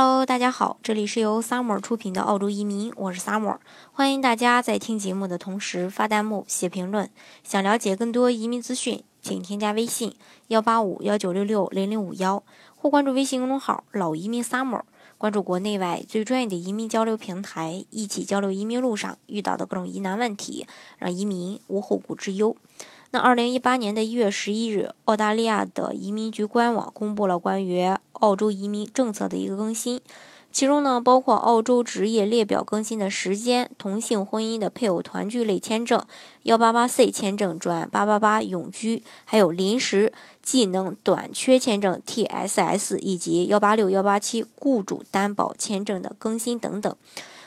Hello，大家好，这里是由 Summer 出品的澳洲移民，我是 Summer，欢迎大家在听节目的同时发弹幕、写评论。想了解更多移民资讯，请添加微信幺八五幺九六六零零五幺，或关注微信公众号“老移民 Summer”，关注国内外最专业的移民交流平台，一起交流移民路上遇到的各种疑难问题，让移民无后顾之忧。那二零一八年的一月十一日，澳大利亚的移民局官网公布了关于澳洲移民政策的一个更新，其中呢包括澳洲职业列表更新的时间、同性婚姻的配偶团聚类签证、幺八八 C 签证转八八八永居，还有临时技能短缺签证 TSS 以及幺八六幺八七雇主担保签证的更新等等。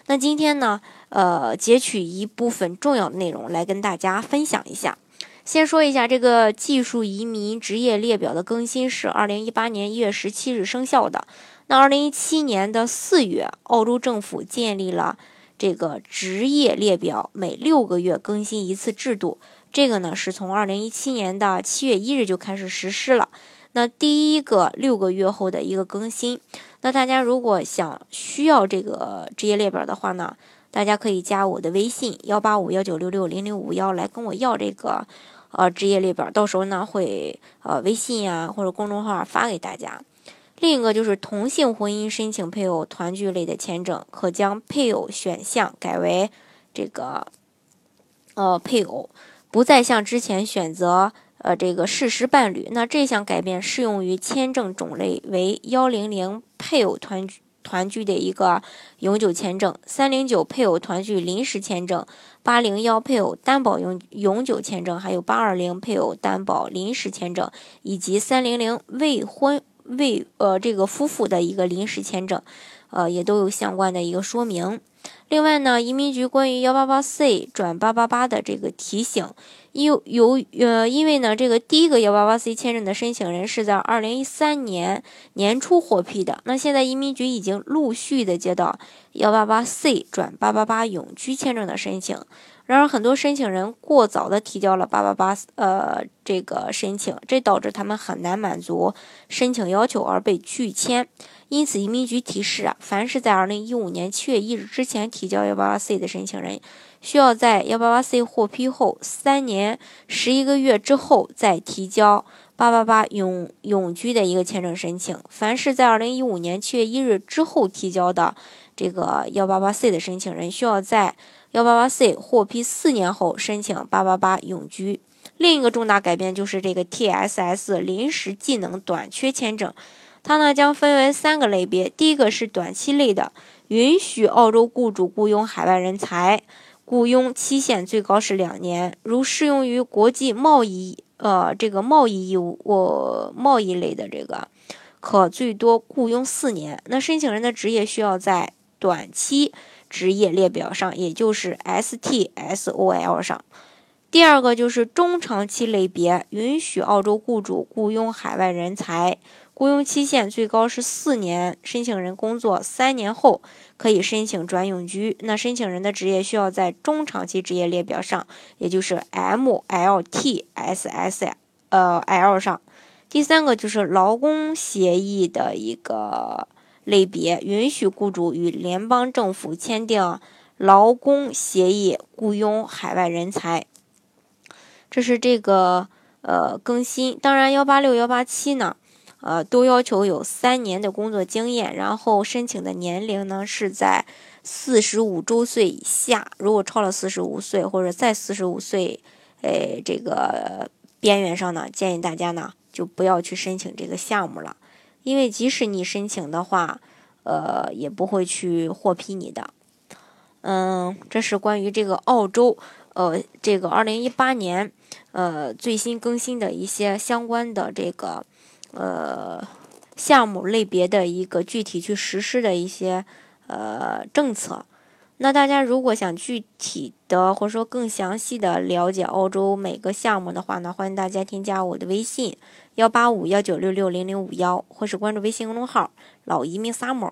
那今天呢，呃，截取一部分重要内容来跟大家分享一下。先说一下这个技术移民职业列表的更新是二零一八年一月十七日生效的。那二零一七年的四月，澳洲政府建立了这个职业列表每六个月更新一次制度。这个呢是从二零一七年的七月一日就开始实施了。那第一个六个月后的一个更新，那大家如果想需要这个职业列表的话呢，大家可以加我的微信幺八五幺九六六零零五幺来跟我要这个。呃，职业列表到时候呢会呃微信呀或者公众号发给大家。另一个就是同性婚姻申请配偶团聚类的签证，可将配偶选项改为这个呃配偶，不再像之前选择呃这个事实伴侣。那这项改变适用于签证种类为幺零零配偶团聚。团聚的一个永久签证，三零九配偶团聚临时签证，八零幺配偶担保永永久签证，还有八二零配偶担保临时签证，以及三零零未婚未呃这个夫妇的一个临时签证，呃也都有相关的一个说明。另外呢，移民局关于幺八八 C 转八八八的这个提醒。由由呃，因为呢，这个第一个幺八八 C 签证的申请人是在二零一三年年初获批的，那现在移民局已经陆续的接到幺八八 C 转八八八永居签证的申请，然而很多申请人过早的提交了八八八呃这个申请，这导致他们很难满足申请要求而被拒签。因此，移民局提示啊，凡是在二零一五年七月一日之前前提交幺八八 C 的申请人。需要在幺八八 C 获批后三年十一个月之后再提交八八八永永居的一个签证申请。凡是在二零一五年七月一日之后提交的这个幺八八 C 的申请人，需要在幺八八 C 获批四年后申请八八八永居。另一个重大改变就是这个 TSS 临时技能短缺签证，它呢将分为三个类别。第一个是短期类的，允许澳洲雇主雇佣海外人才。雇佣期限最高是两年，如适用于国际贸易，呃，这个贸易义务，我贸易类的这个，可最多雇佣四年。那申请人的职业需要在短期职业列表上，也就是 STSOL 上。第二个就是中长期类别，允许澳洲雇主雇佣海外人才。雇佣期限最高是四年，申请人工作三年后可以申请转永居。那申请人的职业需要在中长期职业列表上，也就是 MLTSS 呃 L 上。第三个就是劳工协议的一个类别，允许雇主与联邦政府签订劳工协议，雇佣海外人才。这是这个呃更新。当然，幺八六幺八七呢。呃，都要求有三年的工作经验，然后申请的年龄呢是在四十五周岁以下。如果超了四十五岁或者在四十五岁，呃，这个边缘上呢，建议大家呢就不要去申请这个项目了，因为即使你申请的话，呃，也不会去获批你的。嗯，这是关于这个澳洲，呃，这个二零一八年，呃，最新更新的一些相关的这个。呃，项目类别的一个具体去实施的一些呃政策。那大家如果想具体的或者说更详细的了解澳洲每个项目的话呢，欢迎大家添加我的微信幺八五幺九六六零零五幺，或是关注微信公众号“老移民 summer”，